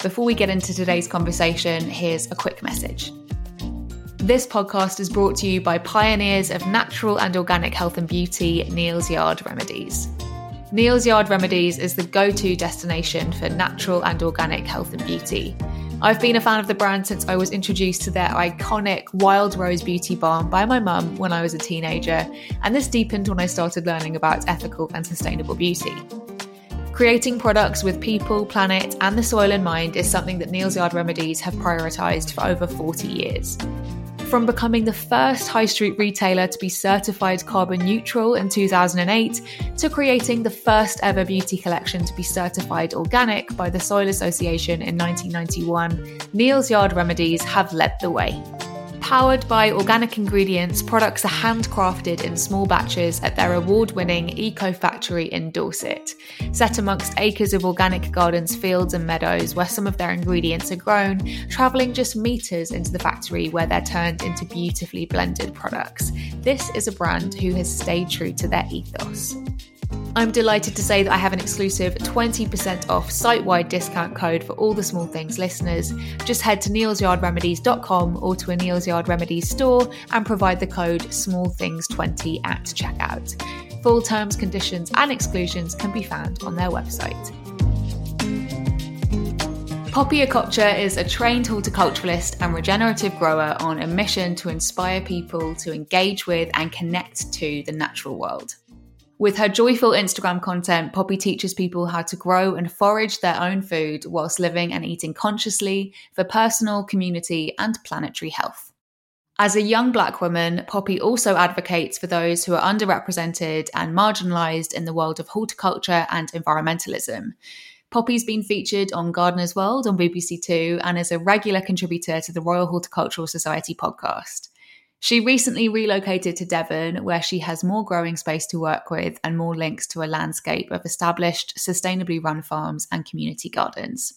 Before we get into today's conversation, here's a quick message. This podcast is brought to you by pioneers of natural and organic health and beauty, Neal's Yard Remedies. Neal's Yard Remedies is the go to destination for natural and organic health and beauty. I've been a fan of the brand since I was introduced to their iconic Wild Rose Beauty Balm by my mum when I was a teenager, and this deepened when I started learning about ethical and sustainable beauty. Creating products with people, planet, and the soil in mind is something that Neal's Yard Remedies have prioritised for over 40 years. From becoming the first high street retailer to be certified carbon neutral in 2008 to creating the first ever beauty collection to be certified organic by the Soil Association in 1991, Neal's Yard Remedies have led the way. Powered by organic ingredients, products are handcrafted in small batches at their award winning Eco Factory in Dorset. Set amongst acres of organic gardens, fields, and meadows where some of their ingredients are grown, travelling just metres into the factory where they're turned into beautifully blended products. This is a brand who has stayed true to their ethos. I'm delighted to say that I have an exclusive 20% off site wide discount code for all the small things listeners. Just head to nealsyardremedies.com or to a Neal's Yard Remedies store and provide the code SMALLTHINGS20 at checkout. Full terms, conditions, and exclusions can be found on their website. Poppy Okocha is a trained horticulturalist and regenerative grower on a mission to inspire people to engage with and connect to the natural world. With her joyful Instagram content, Poppy teaches people how to grow and forage their own food whilst living and eating consciously for personal, community, and planetary health. As a young Black woman, Poppy also advocates for those who are underrepresented and marginalised in the world of horticulture and environmentalism. Poppy's been featured on Gardener's World on BBC Two and is a regular contributor to the Royal Horticultural Society podcast. She recently relocated to Devon, where she has more growing space to work with and more links to a landscape of established, sustainably run farms and community gardens.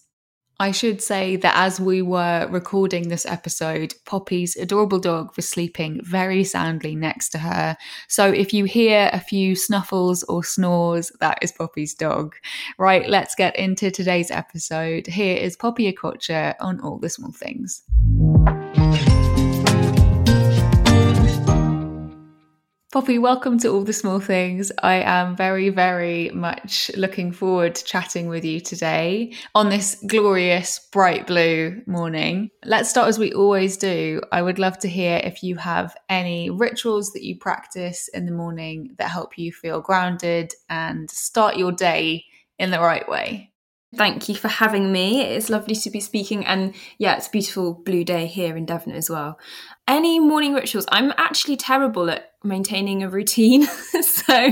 I should say that as we were recording this episode, Poppy's adorable dog was sleeping very soundly next to her. So if you hear a few snuffles or snores, that is Poppy's dog. Right, let's get into today's episode. Here is Poppy Okocha on all the small things. Poppy, welcome to All the Small Things. I am very, very much looking forward to chatting with you today on this glorious bright blue morning. Let's start as we always do. I would love to hear if you have any rituals that you practice in the morning that help you feel grounded and start your day in the right way. Thank you for having me. It's lovely to be speaking. And yeah, it's a beautiful blue day here in Devon as well any morning rituals i'm actually terrible at maintaining a routine so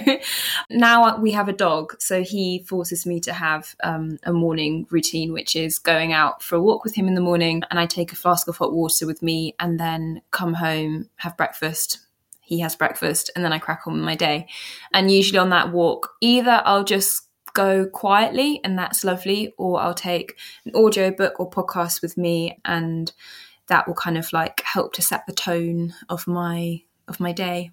now we have a dog so he forces me to have um, a morning routine which is going out for a walk with him in the morning and i take a flask of hot water with me and then come home have breakfast he has breakfast and then i crack on with my day and usually on that walk either i'll just go quietly and that's lovely or i'll take an audio book or podcast with me and that will kind of like help to set the tone of my of my day.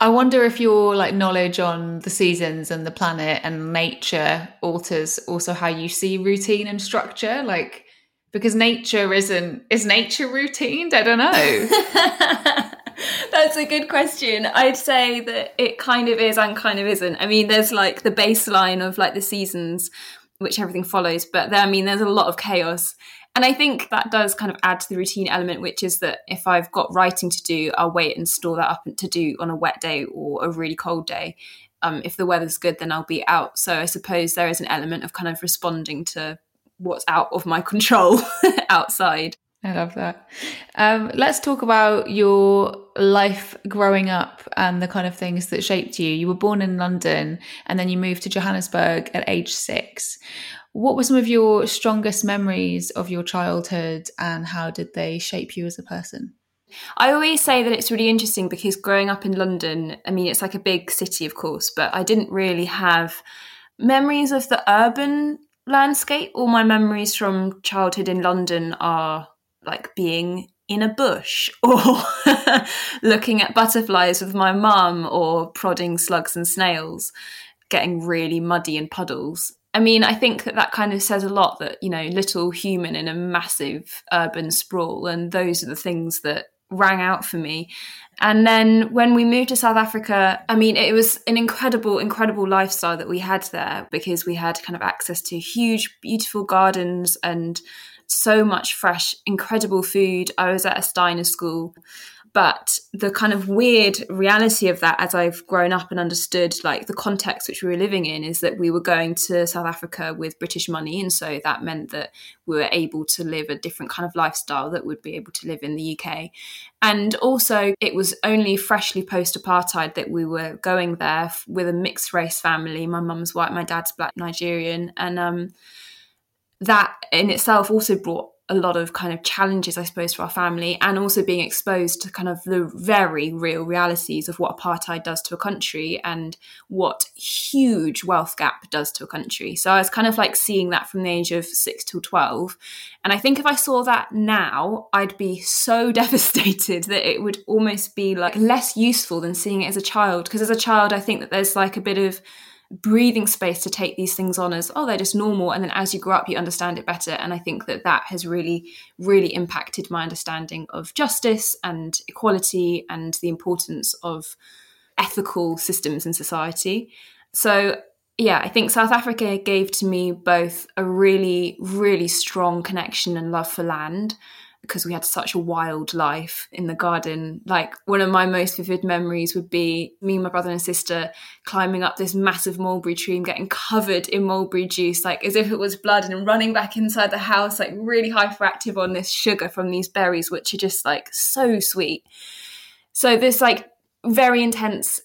I wonder if your like knowledge on the seasons and the planet and nature alters also how you see routine and structure like because nature isn't is nature routined. I don't know. That's a good question. I'd say that it kind of is and kind of isn't. I mean, there's like the baseline of like the seasons, which everything follows, but there, I mean, there's a lot of chaos and I think that does kind of add to the routine element, which is that if I've got writing to do, I'll wait and store that up to do on a wet day or a really cold day. Um, if the weather's good, then I'll be out. So I suppose there is an element of kind of responding to what's out of my control outside. I love that. Um, let's talk about your life growing up and the kind of things that shaped you. You were born in London and then you moved to Johannesburg at age six. What were some of your strongest memories of your childhood and how did they shape you as a person? I always say that it's really interesting because growing up in London, I mean, it's like a big city, of course, but I didn't really have memories of the urban landscape. All my memories from childhood in London are like being in a bush or looking at butterflies with my mum or prodding slugs and snails, getting really muddy in puddles. I mean, I think that that kind of says a lot that, you know, little human in a massive urban sprawl. And those are the things that rang out for me. And then when we moved to South Africa, I mean, it was an incredible, incredible lifestyle that we had there because we had kind of access to huge, beautiful gardens and so much fresh, incredible food. I was at a Steiner school. But the kind of weird reality of that, as I've grown up and understood like the context which we were living in, is that we were going to South Africa with British money. And so that meant that we were able to live a different kind of lifestyle that would be able to live in the UK. And also, it was only freshly post apartheid that we were going there with a mixed race family. My mum's white, my dad's black Nigerian. And um, that in itself also brought a lot of kind of challenges, I suppose, for our family, and also being exposed to kind of the very real realities of what apartheid does to a country and what huge wealth gap does to a country. So I was kind of like seeing that from the age of six till 12. And I think if I saw that now, I'd be so devastated that it would almost be like less useful than seeing it as a child. Because as a child, I think that there's like a bit of breathing space to take these things on as oh they're just normal. And then as you grow up you understand it better. And i think that that has really really impacted my understanding of justice and equality and the importance of ethical systems in society. So yeah i think south africa gave to me both a really really strong connection and love for land because we had such a wild life in the garden. Like one of my most vivid memories would be me, my brother and sister climbing up this massive mulberry tree and getting covered in mulberry juice, like as if it was blood, and running back inside the house, like really hyperactive on this sugar from these berries, which are just like so sweet. So this like very intense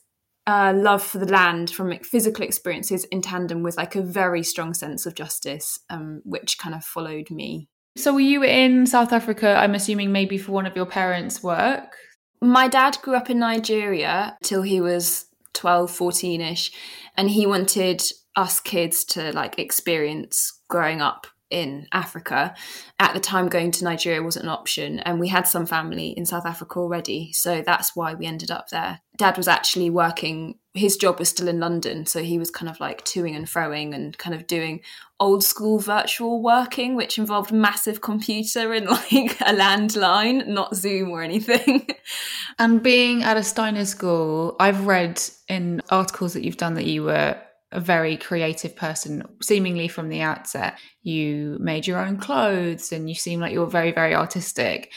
uh, love for the land from physical experiences in tandem with like a very strong sense of justice, um, which kind of followed me so, were you in South Africa? I'm assuming maybe for one of your parents' work? My dad grew up in Nigeria till he was 12, 14 ish, and he wanted us kids to like experience growing up in Africa. At the time, going to Nigeria wasn't an option, and we had some family in South Africa already. So that's why we ended up there. Dad was actually working, his job was still in London. So he was kind of like toing and froing and kind of doing old school virtual working, which involved massive computer and like a landline, not Zoom or anything. and being at a Steiner school, I've read in articles that you've done that you were a very creative person, seemingly from the outset. You made your own clothes and you seem like you were very, very artistic.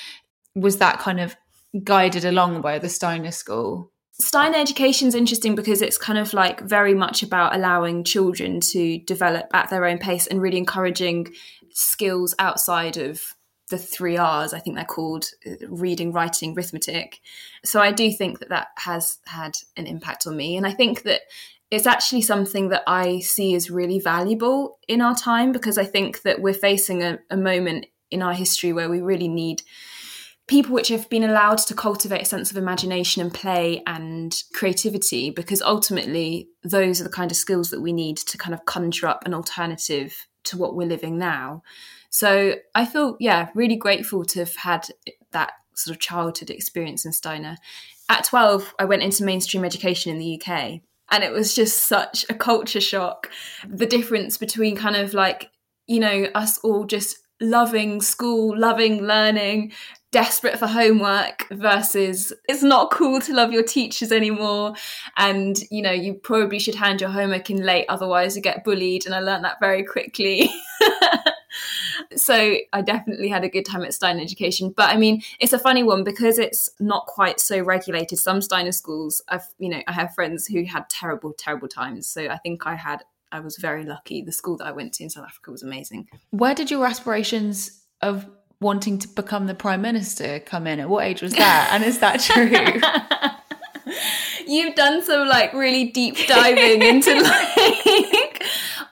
Was that kind of guided along by the Steiner School? Steiner education is interesting because it's kind of like very much about allowing children to develop at their own pace and really encouraging skills outside of the three R's, I think they're called uh, reading, writing, arithmetic. So I do think that that has had an impact on me. And I think that it's actually something that I see as really valuable in our time because I think that we're facing a, a moment in our history where we really need people which have been allowed to cultivate a sense of imagination and play and creativity because ultimately those are the kind of skills that we need to kind of conjure up an alternative to what we're living now. So i feel yeah really grateful to have had that sort of childhood experience in steiner. At 12 i went into mainstream education in the uk and it was just such a culture shock. The difference between kind of like you know us all just loving school loving learning desperate for homework versus it's not cool to love your teachers anymore and you know you probably should hand your homework in late otherwise you get bullied and i learned that very quickly so I definitely had a good time at Steiner Education. But I mean, it's a funny one because it's not quite so regulated. Some Steiner schools, I've you know, I have friends who had terrible, terrible times. So I think I had I was very lucky. The school that I went to in South Africa was amazing. Where did your aspirations of wanting to become the prime minister come in? At what age was that? and is that true? You've done some like really deep diving into like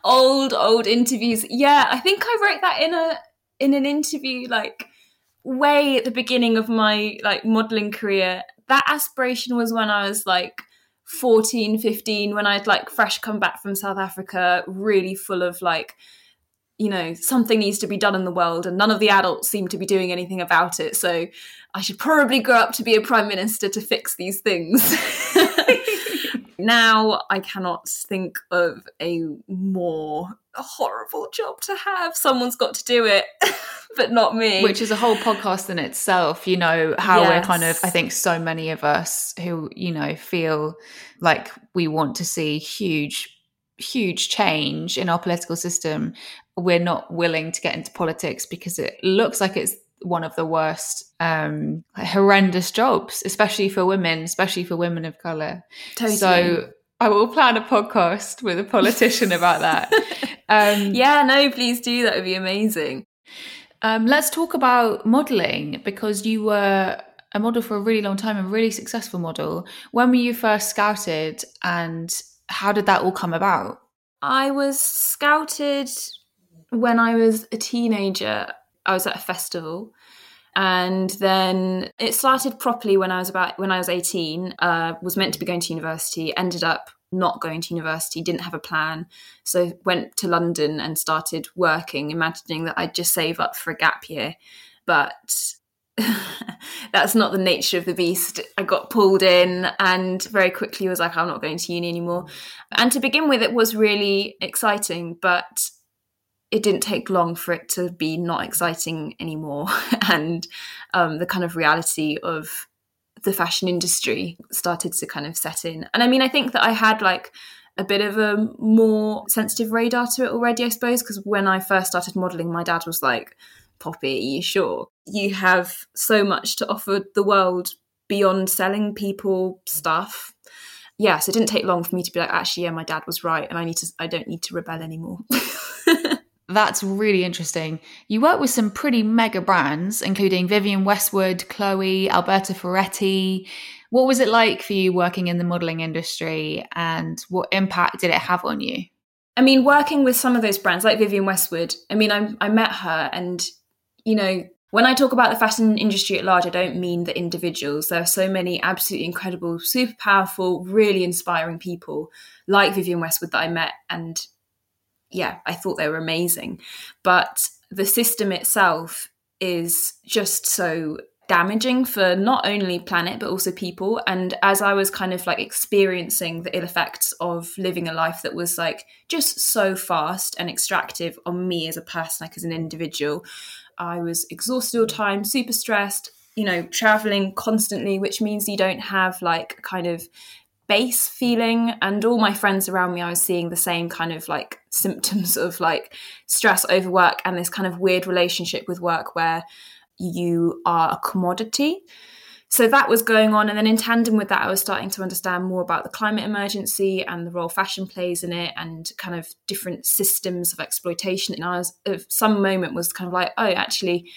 old old interviews. Yeah, I think I wrote that in a in an interview like way at the beginning of my like modeling career. That aspiration was when I was like 14, 15 when I'd like fresh come back from South Africa, really full of like you know, something needs to be done in the world, and none of the adults seem to be doing anything about it. So I should probably grow up to be a prime minister to fix these things. now I cannot think of a more horrible job to have. Someone's got to do it, but not me. Which is a whole podcast in itself, you know, how yes. we're kind of, I think so many of us who, you know, feel like we want to see huge huge change in our political system we're not willing to get into politics because it looks like it's one of the worst um horrendous jobs especially for women especially for women of color totally. so I will plan a podcast with a politician about that. Um, yeah, no, please do. That would be amazing. Um, let's talk about modeling because you were a model for a really long time, a really successful model. When were you first scouted and how did that all come about? I was scouted when I was a teenager. I was at a festival and then it started properly when I was about when I was 18 uh, was meant to be going to university ended up not going to university, didn't have a plan. So went to London and started working, imagining that I'd just save up for a gap year. But that's not the nature of the beast. I got pulled in and very quickly was like, I'm not going to uni anymore. And to begin with, it was really exciting, but it didn't take long for it to be not exciting anymore. and um, the kind of reality of the fashion industry started to kind of set in. And I mean, I think that I had like a bit of a more sensitive radar to it already, I suppose, because when I first started modeling, my dad was like, Poppy, are you sure? You have so much to offer the world beyond selling people stuff. Yeah, so it didn't take long for me to be like, actually, yeah, my dad was right, and I need to, I don't need to rebel anymore. That's really interesting. You work with some pretty mega brands, including Vivienne Westwood, Chloe, Alberta Ferretti. What was it like for you working in the modeling industry and what impact did it have on you? I mean, working with some of those brands like Vivienne Westwood, I mean, I, I met her and, you know, when I talk about the fashion industry at large, I don't mean the individuals. There are so many absolutely incredible, super powerful, really inspiring people like Vivienne Westwood that I met and yeah, I thought they were amazing. But the system itself is just so damaging for not only planet but also people and as i was kind of like experiencing the ill effects of living a life that was like just so fast and extractive on me as a person like as an individual i was exhausted all the time super stressed you know traveling constantly which means you don't have like kind of base feeling and all my friends around me i was seeing the same kind of like symptoms of like stress overwork and this kind of weird relationship with work where you are a commodity. So that was going on and then in tandem with that i was starting to understand more about the climate emergency and the role fashion plays in it and kind of different systems of exploitation. And i was of some moment was kind of like oh actually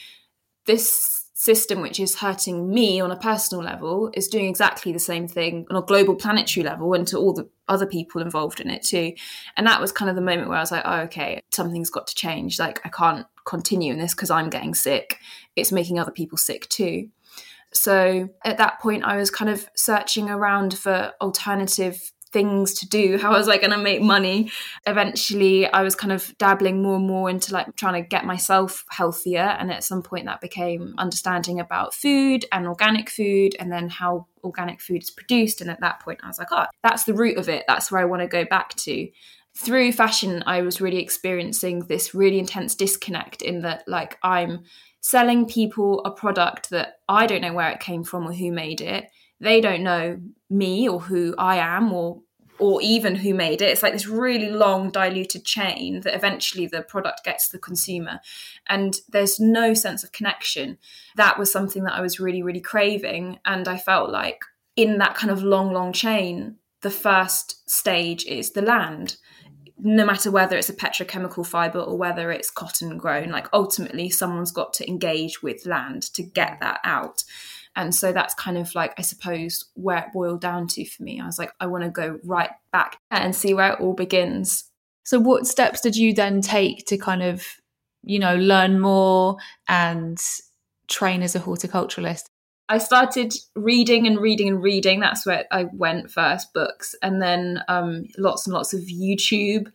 this system which is hurting me on a personal level is doing exactly the same thing on a global planetary level and to all the other people involved in it too. And that was kind of the moment where i was like oh okay something's got to change. Like i can't continue in this because i'm getting sick. It's making other people sick too. So at that point i was kind of searching around for alternative things to do how was i going to make money. Eventually i was kind of dabbling more and more into like trying to get myself healthier and at some point that became understanding about food and organic food and then how organic food is produced and at that point i was like oh that's the root of it. That's where i want to go back to. Through fashion i was really experiencing this really intense disconnect in that like i'm selling people a product that i don't know where it came from or who made it. They don't know me or who I am or or even who made it. It's like this really long diluted chain that eventually the product gets to the consumer. And there's no sense of connection. That was something that I was really, really craving. And I felt like in that kind of long, long chain, the first stage is the land no matter whether it's a petrochemical fiber or whether it's cotton grown, like ultimately someone's got to engage with land to get that out. And so that's kind of like, I suppose, where it boiled down to for me. I was like, I want to go right back and see where it all begins. So, what steps did you then take to kind of, you know, learn more and train as a horticulturalist? I started reading and reading and reading. That's where I went first, books, and then um, lots and lots of YouTube.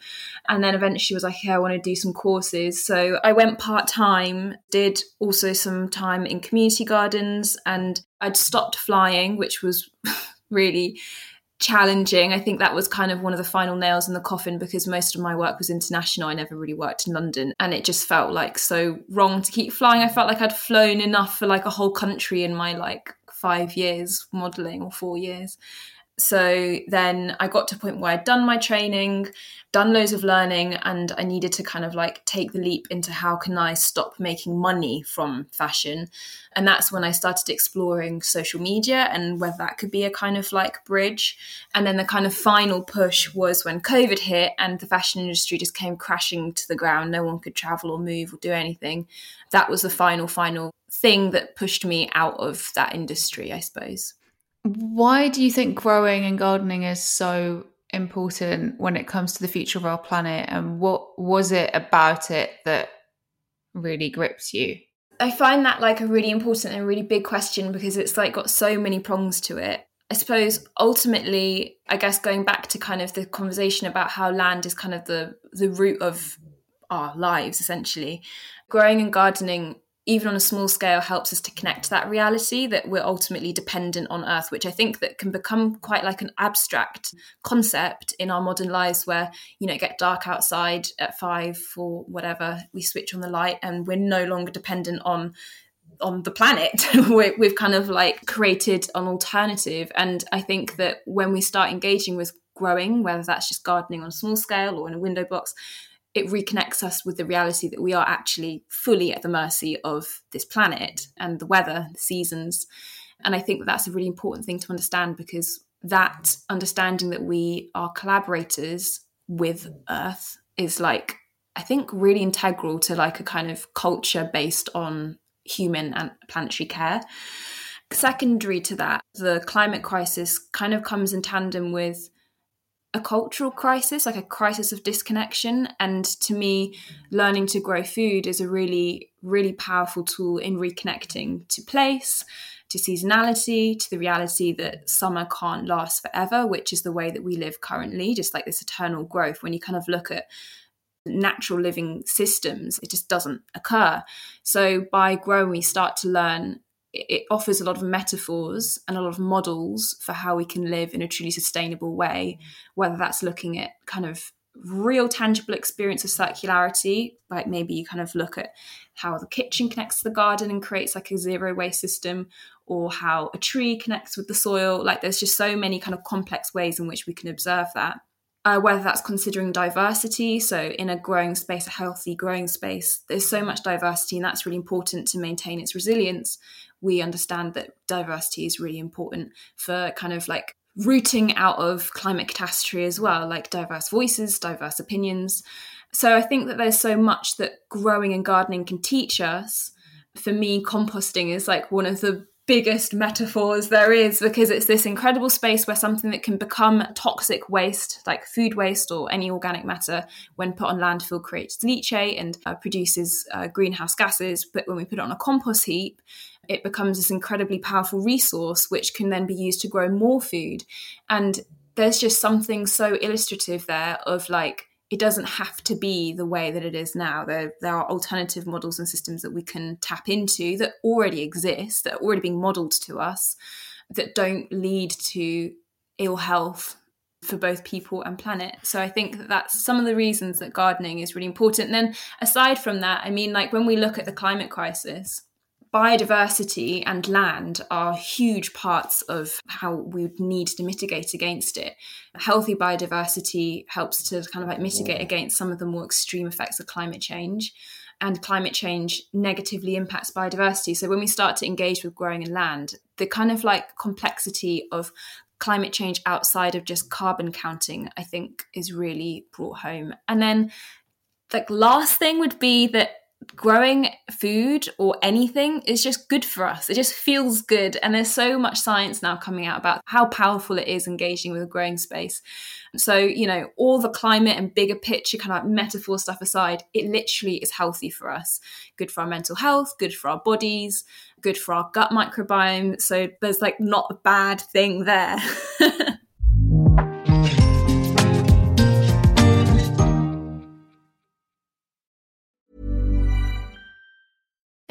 And then eventually was like, yeah, I want to do some courses. So I went part time, did also some time in community gardens, and I'd stopped flying, which was really challenging. I think that was kind of one of the final nails in the coffin because most of my work was international. I never really worked in London and it just felt like so wrong to keep flying. I felt like I'd flown enough for like a whole country in my like 5 years modeling or 4 years. So then I got to a point where I'd done my training, done loads of learning, and I needed to kind of like take the leap into how can I stop making money from fashion. And that's when I started exploring social media and whether that could be a kind of like bridge. And then the kind of final push was when COVID hit and the fashion industry just came crashing to the ground. No one could travel or move or do anything. That was the final, final thing that pushed me out of that industry, I suppose. Why do you think growing and gardening is so important when it comes to the future of our planet? And what was it about it that really grips you? I find that like a really important and really big question because it's like got so many prongs to it. I suppose ultimately, I guess going back to kind of the conversation about how land is kind of the the root of our lives essentially. Growing and gardening even on a small scale helps us to connect to that reality that we're ultimately dependent on earth which i think that can become quite like an abstract concept in our modern lives where you know get dark outside at five or whatever we switch on the light and we're no longer dependent on on the planet. We've kind of like created an alternative. And i think that when we start engaging with growing whether that's just gardening on a small scale or in a window box it reconnects us with the reality that we are actually fully at the mercy of this planet and the weather, the seasons. And I think that that's a really important thing to understand because that understanding that we are collaborators with Earth is like, I think, really integral to like a kind of culture based on human and planetary care. Secondary to that, the climate crisis kind of comes in tandem with a cultural crisis, like a crisis of disconnection. And to me, learning to grow food is a really, really powerful tool in reconnecting to place, to seasonality, to the reality that summer can't last forever, which is the way that we live currently, just like this eternal growth. When you kind of look at natural living systems, it just doesn't occur. So by growing, we start to learn it offers a lot of metaphors and a lot of models for how we can live in a truly sustainable way, whether that's looking at kind of real tangible experience of circularity, like maybe you kind of look at how the kitchen connects to the garden and creates like a zero waste system, or how a tree connects with the soil. Like there's just so many kind of complex ways in which we can observe that uh, whether that's considering diversity. So, in a growing space, a healthy growing space, there's so much diversity, and that's really important to maintain its resilience. We understand that diversity is really important for kind of like rooting out of climate catastrophe as well, like diverse voices, diverse opinions. So, I think that there's so much that growing and gardening can teach us. For me, composting is like one of the biggest metaphors there is because it's this incredible space where something that can become toxic waste, like food waste or any organic matter, when put on landfill, creates leachate and uh, produces uh, greenhouse gases. But when we put it on a compost heap, it becomes this incredibly powerful resource which can then be used to grow more food. And there's just something so illustrative there of like it doesn't have to be the way that it is now. There, there are alternative models and systems that we can tap into that already exist, that are already being modeled to us, that don't lead to ill health for both people and planet. So I think that that's some of the reasons that gardening is really important. And then aside from that, I mean, like when we look at the climate crisis, biodiversity and land are huge parts of how we would need to mitigate against it. Healthy biodiversity helps to kind of like mitigate against some of the more extreme effects of climate change. And climate change negatively impacts biodiversity. So when we start to engage with growing in land, the kind of like complexity of climate change outside of just carbon counting, I think is really brought home. And then, like, last thing would be that growing food or anything is just good for us. It just feels good. And there's so much science now coming out about how powerful it is engaging with a growing space. So, you know, all the climate and bigger picture kind of metaphor stuff aside, it literally is healthy for us. Good for our mental health, good for our bodies, good for our gut microbiome. So there's like not a bad thing there.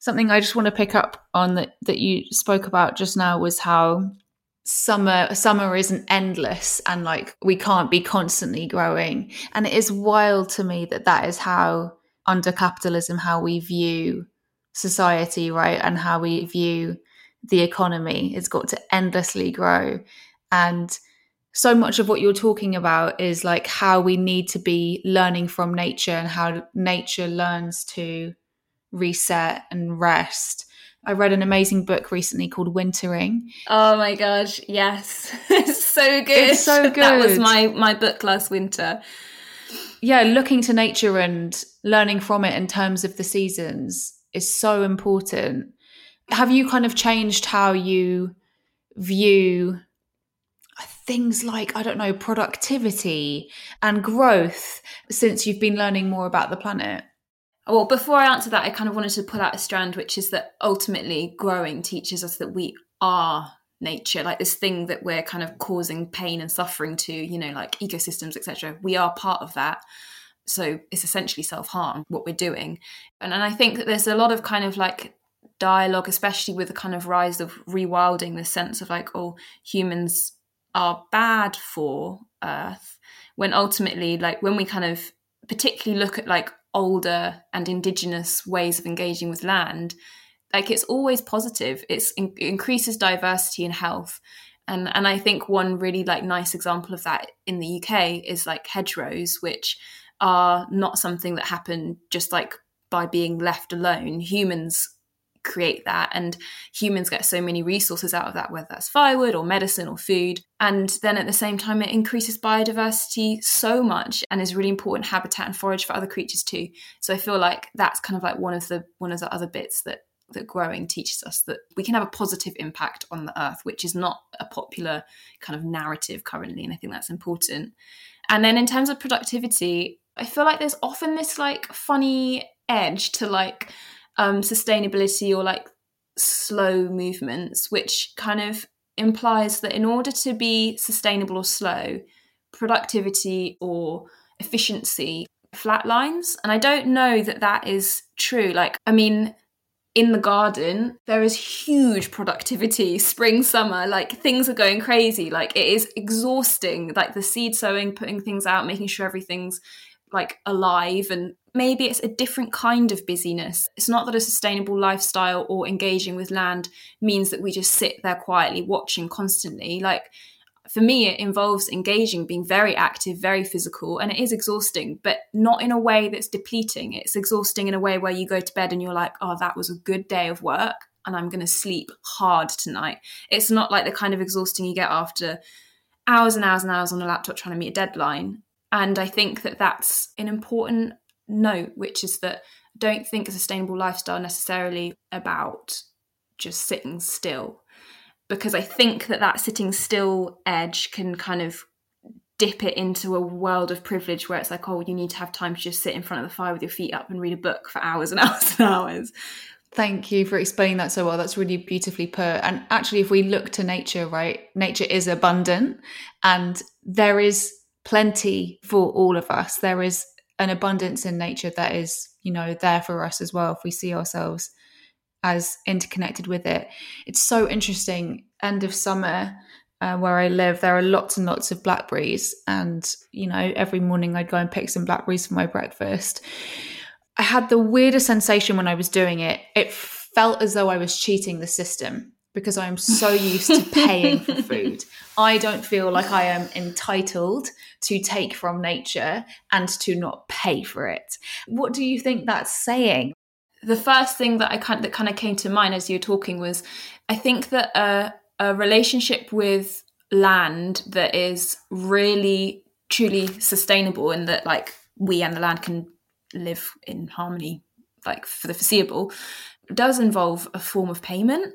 Something I just want to pick up on that, that you spoke about just now was how summer summer isn't endless and like we can't be constantly growing. And it is wild to me that that is how under capitalism how we view society right? And how we view the economy. It's got to endlessly grow. And so much of what you're talking about is like how we need to be learning from nature and how nature learns to reset and rest. I read an amazing book recently called Wintering. Oh my gosh, yes. it's so good. It's so good. That was my my book last winter. Yeah, looking to nature and learning from it in terms of the seasons is so important. Have you kind of changed how you view uh, things like, I don't know, productivity and growth since you've been learning more about the planet? Well, before I answer that, I kind of wanted to pull out a strand, which is that ultimately growing teaches us that we are nature, like this thing that we're kind of causing pain and suffering to, you know, like ecosystems, etc. We are part of that. So it's essentially self harm, what we're doing. And, and I think that there's a lot of kind of like dialogue, especially with the kind of rise of rewilding, the sense of like, oh, humans are bad for Earth, when ultimately, like, when we kind of particularly look at like older and indigenous ways of engaging with land like it's always positive. It's in- it increases diversity and health. And and i think one really like nice example of that in the uk is like hedgerows which are not something that happen just like by being left alone. Humans create that. And humans get so many resources out of that whether that's firewood or medicine or food. And then at the same time it increases biodiversity so much and is really important habitat and forage for other creatures too. So i feel like that's kind of like one of the one of the other bits that that growing teaches us that we can have a positive impact on the earth which is not a popular kind of narrative currently and i think that's important. And then in terms of productivity i feel like there's often this like funny edge to like um, sustainability or like slow movements, which kind of implies that in order to be sustainable or slow, productivity or efficiency flatlines. And I don't know that that is true. Like, I mean, in the garden, there is huge productivity, spring, summer, like things are going crazy. Like, it is exhausting, like the seed sowing, putting things out, making sure everything's like alive and maybe it's a different kind of busyness. It's not that a sustainable lifestyle or engaging with land means that we just sit there quietly watching constantly. Like for me, it involves engaging, being very active, very physical, and it is exhausting, but not in a way that's depleting. It's exhausting in a way where you go to bed and you're like, oh, that was a good day of work and I'm going to sleep hard tonight. It's not like the kind of exhausting you get after hours and hours and hours on a laptop trying to meet a deadline. And I think that that's an important note, which is that I don't think a sustainable lifestyle necessarily about just sitting still, because I think that that sitting still edge can kind of dip it into a world of privilege where it's like, oh, you need to have time to just sit in front of the fire with your feet up and read a book for hours and hours and hours. Thank you for explaining that so well. That's really beautifully put. And actually, if we look to nature, right, nature is abundant and there is plenty for all of us. There is an abundance in nature that is, you know, there for us as well if we see ourselves as interconnected with it. It's so interesting. End of summer, uh, where I live, there are lots and lots of blackberries. And, you know, every morning I'd go and pick some blackberries for my breakfast. I had the weirdest sensation when I was doing it. It felt as though I was cheating the system because I'm so used to paying for food. I don't feel like I am entitled to take from nature and to not pay for it. What do you think that's saying? The first thing that I kind that kind of came to mind as you were talking was I think that a a relationship with land that is really truly sustainable and that like we and the land can live in harmony like for the foreseeable does involve a form of payment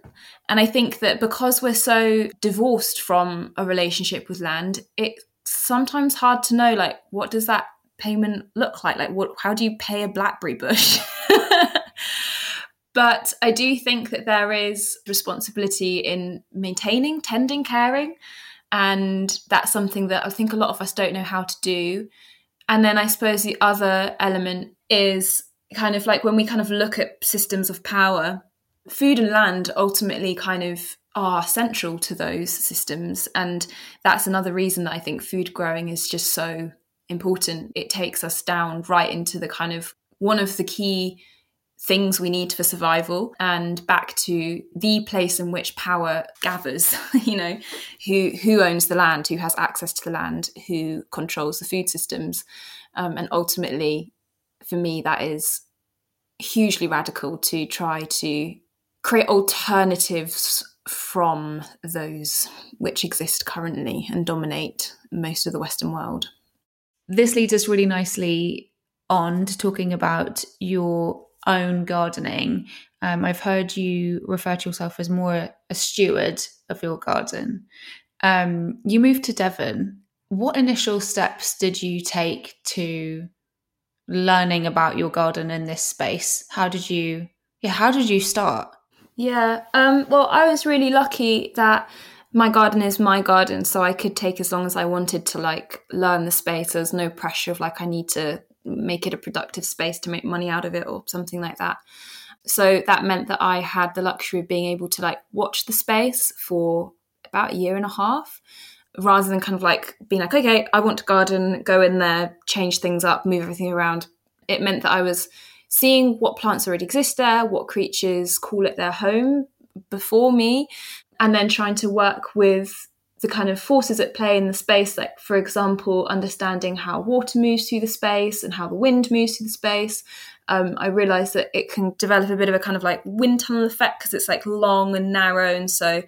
and i think that because we're so divorced from a relationship with land it's sometimes hard to know like what does that payment look like like what how do you pay a blackberry bush But I do think that there is responsibility in maintaining, tending, caring. And that's something that I think a lot of us don't know how to do. And then I suppose the other element is kind of like when we kind of look at systems of power, food and land ultimately kind of are central to those systems. And that's another reason that I think food growing is just so important. It takes us down right into the kind of one of the key things we need for survival and back to the place in which power gathers you know who who owns the land who has access to the land who controls the food systems um, and ultimately for me that is hugely radical to try to create alternatives from those which exist currently and dominate most of the western world this leads us really nicely on to talking about your own gardening. Um, I've heard you refer to yourself as more a steward of your garden. Um, you moved to Devon. What initial steps did you take to learning about your garden in this space? How did you, yeah, how did you start? Yeah, um, well, I was really lucky that my garden is my garden, so I could take as long as I wanted to like learn the space. There's no pressure of like I need to make it a productive space to make money out of it or something like that. So that meant that I had the luxury of being able to like watch the space for about a year and a half rather than kind of like being like, okay, I want to garden, go in there, change things up, move everything around. It meant that I was seeing what plants already exist there, what creatures call it their home before me, and then trying to work with the kind of forces at play in the space, like, for example, understanding how water moves through the space and how the wind moves through the space. Um, I realized that it can develop a bit of a kind of like wind tunnel effect because it's like long and narrow. And so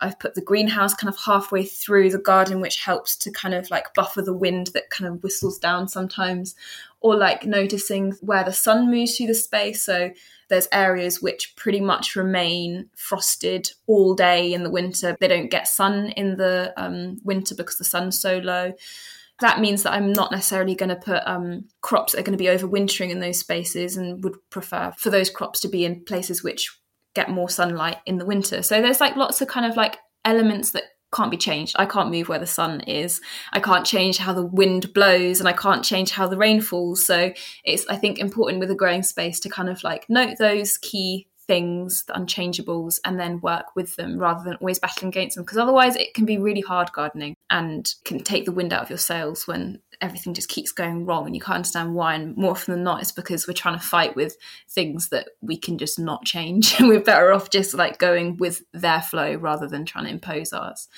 I've put the greenhouse kind of halfway through the garden, which helps to kind of like buffer the wind that kind of whistles down sometimes, or like noticing where the sun moves through the space. So there's areas which pretty much remain frosted all day in the winter. They don't get sun in the um, winter because the sun's so low. That means that I'm not necessarily going to put um, crops that are going to be overwintering in those spaces and would prefer for those crops to be in places which get more sunlight in the winter. So there's like lots of kind of like elements that can't be changed. I can't move where the sun is. I can't change how the wind blows and I can't change how the rain falls. So it's, I think, important with a growing space to kind of like note those key things, the unchangeables, and then work with them rather than always battling against them. Because otherwise, it can be really hard gardening and can take the wind out of your sails when everything just keeps going wrong and you can't understand why. And more often than not, it's because we're trying to fight with things that we can just not change. And we're better off just like going with their flow rather than trying to impose ours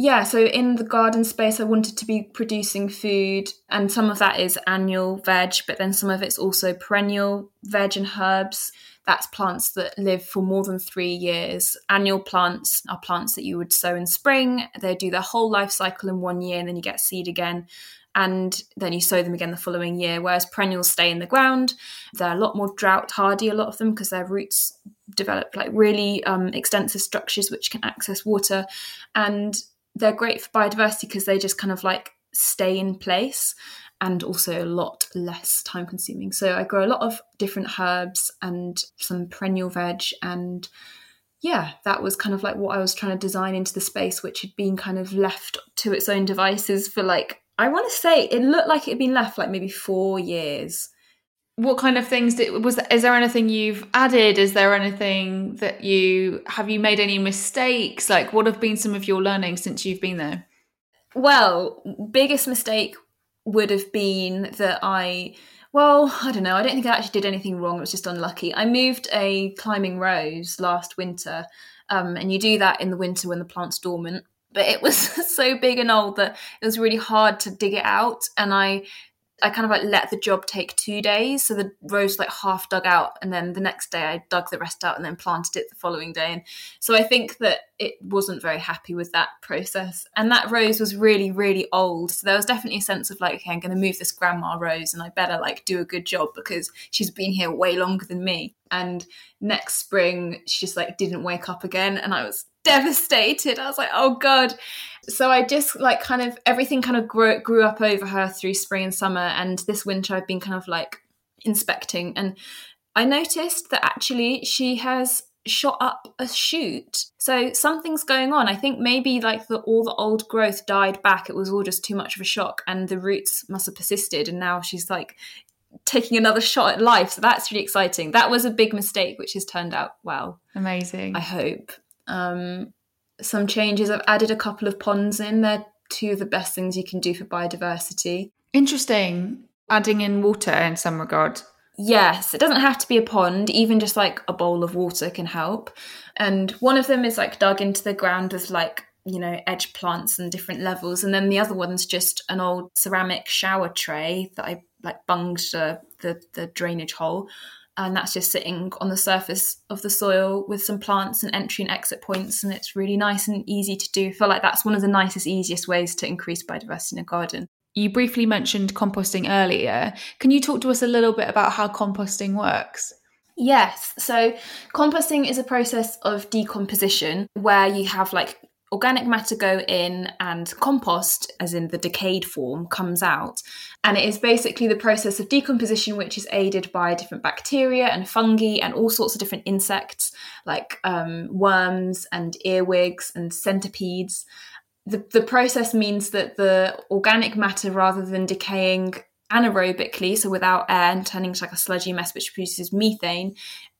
yeah, so in the garden space, I wanted to be producing food, and some of that is annual veg, but then some of it's also perennial veg and herbs. That's plants that live for more than three years. Annual plants are plants that you would sow in spring. They do their whole life cycle in one year, and then you get seed again. and then you sow them again the following year. Whereas perennials stay in the ground, they're a lot more drought hardy, a lot of them, because their roots develop like really um, extensive structures which can access water, and they're great for biodiversity because they just kind of like stay in place and also a lot less time consuming. So I grow a lot of different herbs and some perennial veg and yeah, that was kind of like what I was trying to design into the space, which had been kind of left to its own devices for like, I want to say it looked like it had been left like maybe four years. What kind of things did, was, is there anything you've added? Is there anything that you, have you made any mistakes? Like, what have been some of your learnings since you've been there? Well, biggest mistake would have been that I, well, I don't know. I don't think I actually did anything wrong. It was just unlucky. I moved a climbing rose last winter, um, and you do that in the winter when the plant's dormant. But it was so big and old that it was really hard to dig it out, and I I kind of like let the job take two days. So the rose like half dug out, and then the next day I dug the rest out and then planted it the following day. And so I think that it wasn't very happy with that process. And that rose was really, really old. So there was definitely a sense of like, okay, I'm going to move this grandma rose, and I better like do a good job because she's been here way longer than me. And next spring, she just like didn't wake up again, and I was devastated. I was like, oh God. So I just like kind of everything kind of grew, grew up over her through spring and summer. And this winter, I've been kind of like inspecting. And I noticed that actually she has shot up a shoot. So something's going on. I think maybe like the all the old growth died back. It was all just too much of a shock and the roots must have persisted and now she's like taking another shot at life. So that's really exciting. That was a big mistake which has turned out well. Amazing. I hope. Um, some changes. I've added a couple of ponds in. They're two of the best things you can do for biodiversity. Interesting. Adding in water in some regard. Yes, it doesn't have to be a pond, even just like a bowl of water can help. And one of them is like dug into the ground with like, you know, edge plants and different levels. And then the other one's just an old ceramic shower tray that I like bunged the, the, the drainage hole and that's just sitting on the surface of the soil with some plants and entry and exit points and it's really nice and easy to do. I feel like that's one of the nicest easiest ways to increase biodiversity in a garden. You briefly mentioned composting earlier. Can you talk to us a little bit about how composting works? Yes. So composting is a process of decomposition where you have like organic matter go in and compost, as in the decayed form, comes out. And it is basically the process of decomposition which is aided by different bacteria and fungi and all sorts of different insects like um, worms and earwigs and centipedes. The, the process means that the organic matter, rather than decaying anaerobically, so without air and turning to like a sludgy mess which produces methane,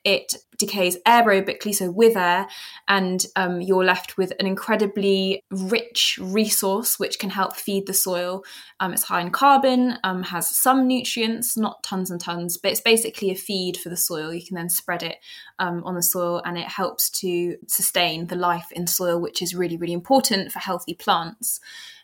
it decays aerobically, so with air, and um, you're left with an incredibly rich resource which can help feed the soil. Um, it's high in carbon, um, has some nutrients, not tons and tons, but it's basically a feed for the soil. You can then spread it um, on the soil, and it helps to sustain the life in soil, which is really, really important for healthy plants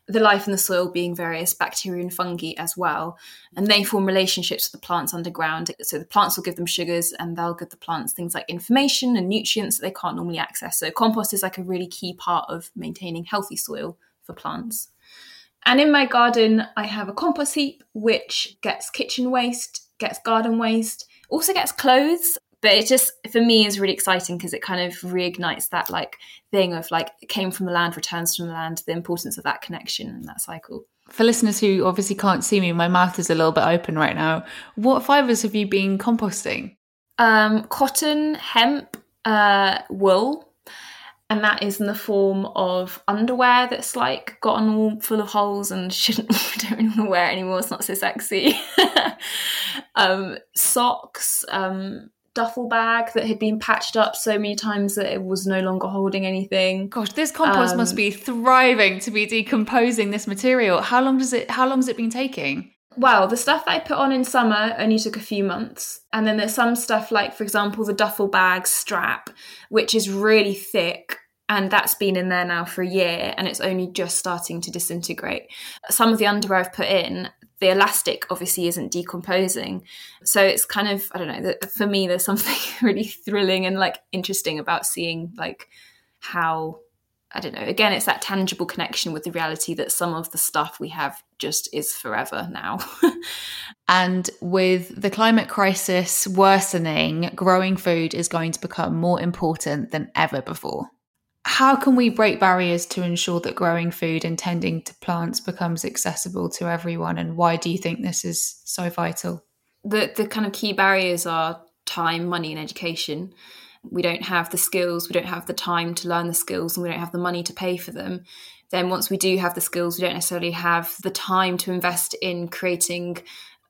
the life in the soil being various bacteria and fungi as well. And they form relationships with the plants underground. So the plants will give them sugars and they'll give the plants things like information and nutrients that they can't normally access. So compost is like a really key part of maintaining healthy soil for plants. And in my garden, I have a compost heap which gets kitchen waste, gets garden waste, also gets clothes but it just for me is really exciting because it kind of reignites that like thing of like it came from the land returns from the land the importance of that connection and that cycle for listeners who obviously can't see me my mouth is a little bit open right now what fibers have you been composting um, cotton hemp uh, wool and that is in the form of underwear that's like gotten all full of holes and shouldn't don't really want to wear it anymore. It's not so sexy. um, socks, um, duffel bag that had been patched up so many times that it was no longer holding anything. Gosh, this compost um, must be thriving to be decomposing this material. How long does it how long has it been taking? Well, the stuff I put on in summer only took a few months. And then there's some stuff like, for example, the duffel bag strap, which is really thick and that's been in there now for a year and it's only just starting to disintegrate. Some of the underwear I've put in, the elastic obviously isn't decomposing. So it's kind of, I don't know, for me, there's something really thrilling and like interesting about seeing like how I don't know, again, it's that tangible connection with the reality that some of the stuff we have just is forever now. and with the climate crisis worsening, growing food is going to become more important than ever before. How can we break barriers to ensure that growing food and tending to plants becomes accessible to everyone? And why do you think this is so vital? The, the kind of key barriers are time, money, and education we don't have the skills, we don't have the time to learn the skills, and we don't have the money to pay for them, then once we do have the skills, we don't necessarily have the time to invest in creating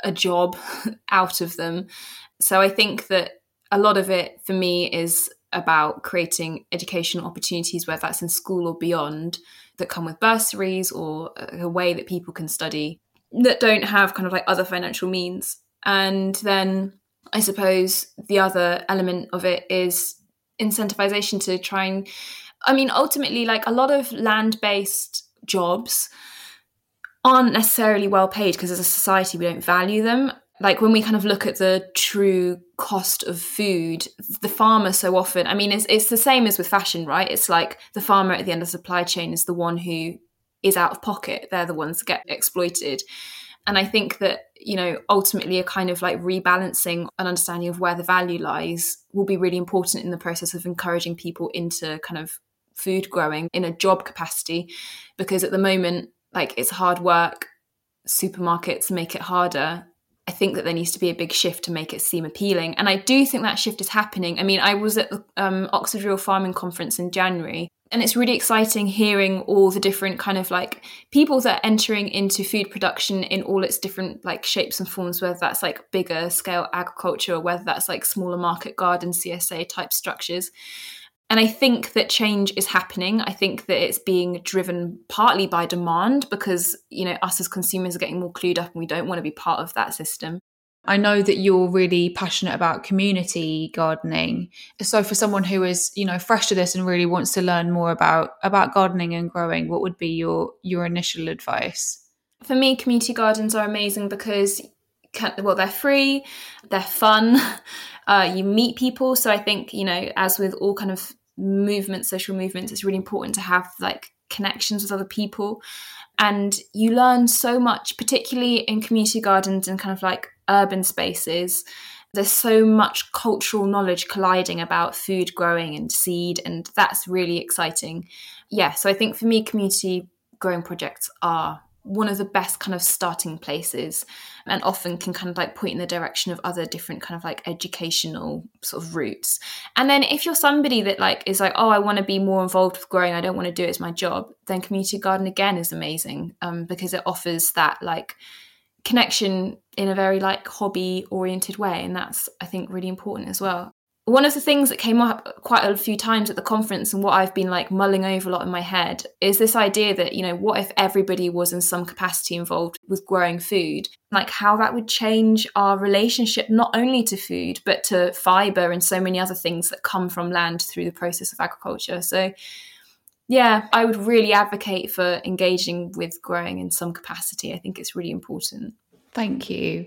a job out of them. So I think that a lot of it for me is about creating educational opportunities, whether that's in school or beyond, that come with bursaries or a way that people can study that don't have kind of like other financial means. And then I suppose the other element of it is incentivization to try and, I mean, ultimately, like a lot of land based jobs aren't necessarily well paid because as a society we don't value them. Like when we kind of look at the true cost of food, the farmer so often, I mean, it's, it's the same as with fashion, right? It's like the farmer at the end of the supply chain is the one who is out of pocket. They're the ones that get exploited. And I think that, you know, ultimately a kind of like rebalancing an understanding of where the value lies will be really important in the process of encouraging people into kind of food growing in a job capacity. Because at the moment, like it's hard work, supermarkets make it harder. I think that there needs to be a big shift to make it seem appealing. And I do think that shift is happening. I mean, I was at the um, Oxford Real Farming Conference in January and it's really exciting hearing all the different kind of like people that are entering into food production in all its different like shapes and forms whether that's like bigger scale agriculture or whether that's like smaller market garden csa type structures and i think that change is happening i think that it's being driven partly by demand because you know us as consumers are getting more clued up and we don't want to be part of that system I know that you're really passionate about community gardening. So for someone who is, you know, fresh to this and really wants to learn more about about gardening and growing, what would be your your initial advice? For me, community gardens are amazing because well, they're free, they're fun. Uh, you meet people, so I think you know, as with all kind of movements, social movements, it's really important to have like connections with other people. And you learn so much particularly in community gardens and kind of like urban spaces. There's so much cultural knowledge colliding about food growing and seed and that's really exciting. Yeah so i think for me community growing projects are one of the best kind of starting places and often can kind of like point in the direction of other different kind of like educational sort of routes. And then if you're somebody that like is like oh i want to be more involved with growing. I don't want to do it as my job then community garden again is amazing um, because it offers that like connection in a very like hobby oriented way and that's i think really important as well one of the things that came up quite a few times at the conference and what I've been like mulling over a lot in my head is this idea that, you know, what if everybody was in some capacity involved with growing food? Like how that would change our relationship not only to food, but to fiber and so many other things that come from land through the process of agriculture. So, yeah, I would really advocate for engaging with growing in some capacity. I think it's really important. Thank you.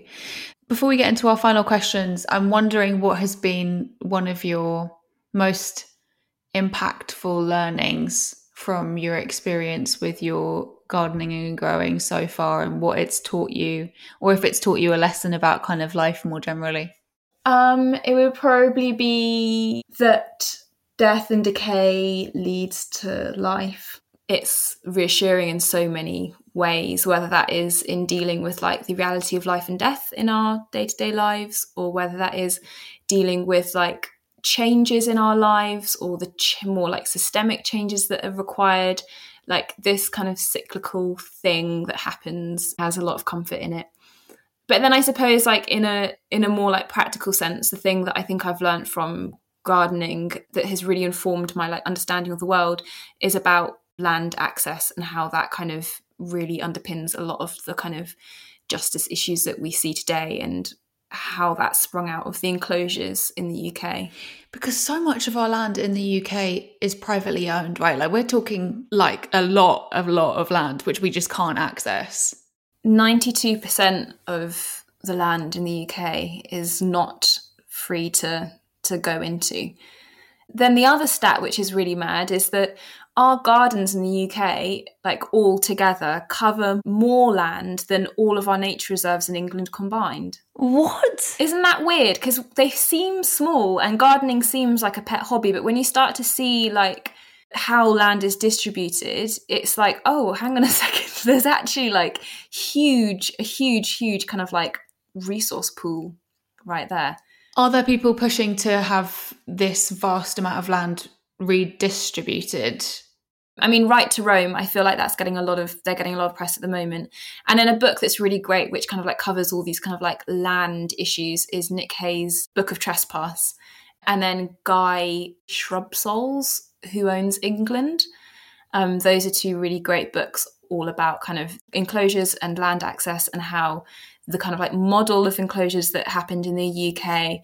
Before we get into our final questions, I'm wondering what has been one of your most impactful learnings from your experience with your gardening and growing so far and what it's taught you or if it's taught you a lesson about kind of life more generally? Um it would probably be that death and decay leads to life. It's reassuring in so many ways, whether that is in dealing with like the reality of life and death in our day to day lives, or whether that is dealing with like changes in our lives or the ch- more like systemic changes that are required. Like this kind of cyclical thing that happens has a lot of comfort in it. But then I suppose like in a in a more like practical sense, the thing that I think I've learned from gardening that has really informed my like understanding of the world is about land access and how that kind of really underpins a lot of the kind of justice issues that we see today and how that sprung out of the enclosures in the UK. Because so much of our land in the UK is privately owned, right? Like we're talking like a lot, a lot of land which we just can't access. 92% of the land in the UK is not free to to go into. Then the other stat which is really mad is that our gardens in the UK, like all together, cover more land than all of our nature reserves in England combined. What? Isn't that weird? Because they seem small and gardening seems like a pet hobby, but when you start to see like how land is distributed, it's like, oh, hang on a second. There's actually like huge, a huge, huge kind of like resource pool right there. Are there people pushing to have this vast amount of land redistributed? I mean, Right to Roam, I feel like that's getting a lot of, they're getting a lot of press at the moment. And then a book that's really great, which kind of like covers all these kind of like land issues, is Nick Hayes' Book of Trespass. And then Guy Shrubsole's, who owns England. Um, those are two really great books all about kind of enclosures and land access and how the kind of like model of enclosures that happened in the UK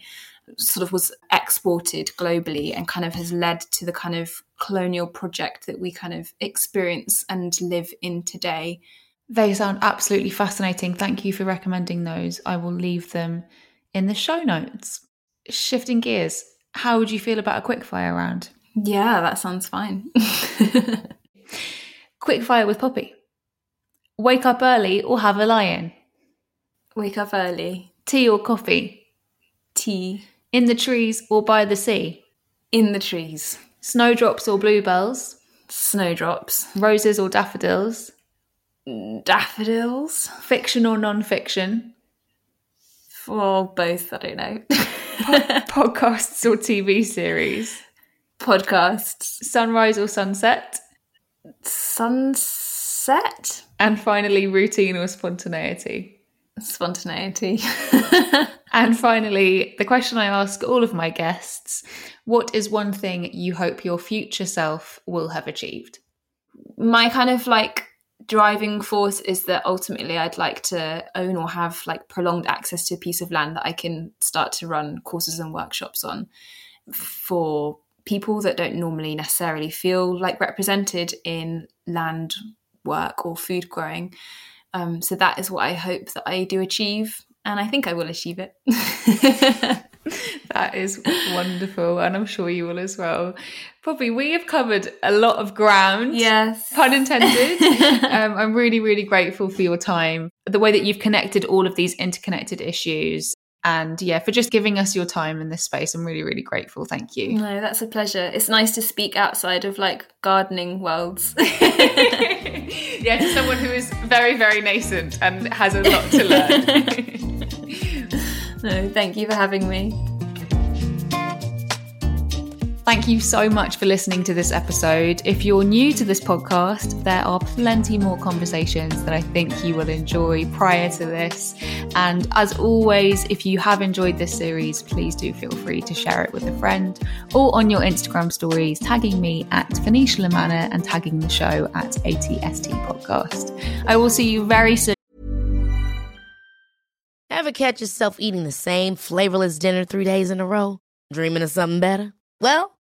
sort of was exported globally and kind of has led to the kind of colonial project that we kind of experience and live in today. They sound absolutely fascinating. Thank you for recommending those. I will leave them in the show notes. Shifting gears, how would you feel about a quickfire round? Yeah, that sounds fine. quickfire with Poppy. Wake up early or have a lie in? Wake up early. Tea or coffee? Tea. In the trees or by the sea? In the trees. Snowdrops or bluebells? Snowdrops. Roses or daffodils? Daffodils. Fiction or non fiction? Well, both, I don't know. Podcasts or TV series? Podcasts. Sunrise or sunset? Sunset. And finally, routine or spontaneity? Spontaneity. and finally, the question I ask all of my guests What is one thing you hope your future self will have achieved? My kind of like driving force is that ultimately I'd like to own or have like prolonged access to a piece of land that I can start to run courses and workshops on for people that don't normally necessarily feel like represented in land work or food growing. Um, so that is what I hope that I do achieve, and I think I will achieve it. that is wonderful, and I'm sure you will as well. Poppy, we have covered a lot of ground. Yes. Pun intended. um, I'm really, really grateful for your time, the way that you've connected all of these interconnected issues. And yeah, for just giving us your time in this space. I'm really, really grateful. Thank you. No, that's a pleasure. It's nice to speak outside of like gardening worlds. yeah, to someone who is very, very nascent and has a lot to learn. no, thank you for having me. Thank you so much for listening to this episode. If you're new to this podcast, there are plenty more conversations that I think you will enjoy prior to this. And as always, if you have enjoyed this series, please do feel free to share it with a friend or on your Instagram stories, tagging me at Venetia Lamanna and tagging the show at ATST Podcast. I will see you very soon. Ever catch yourself eating the same flavorless dinner three days in a row? Dreaming of something better? Well,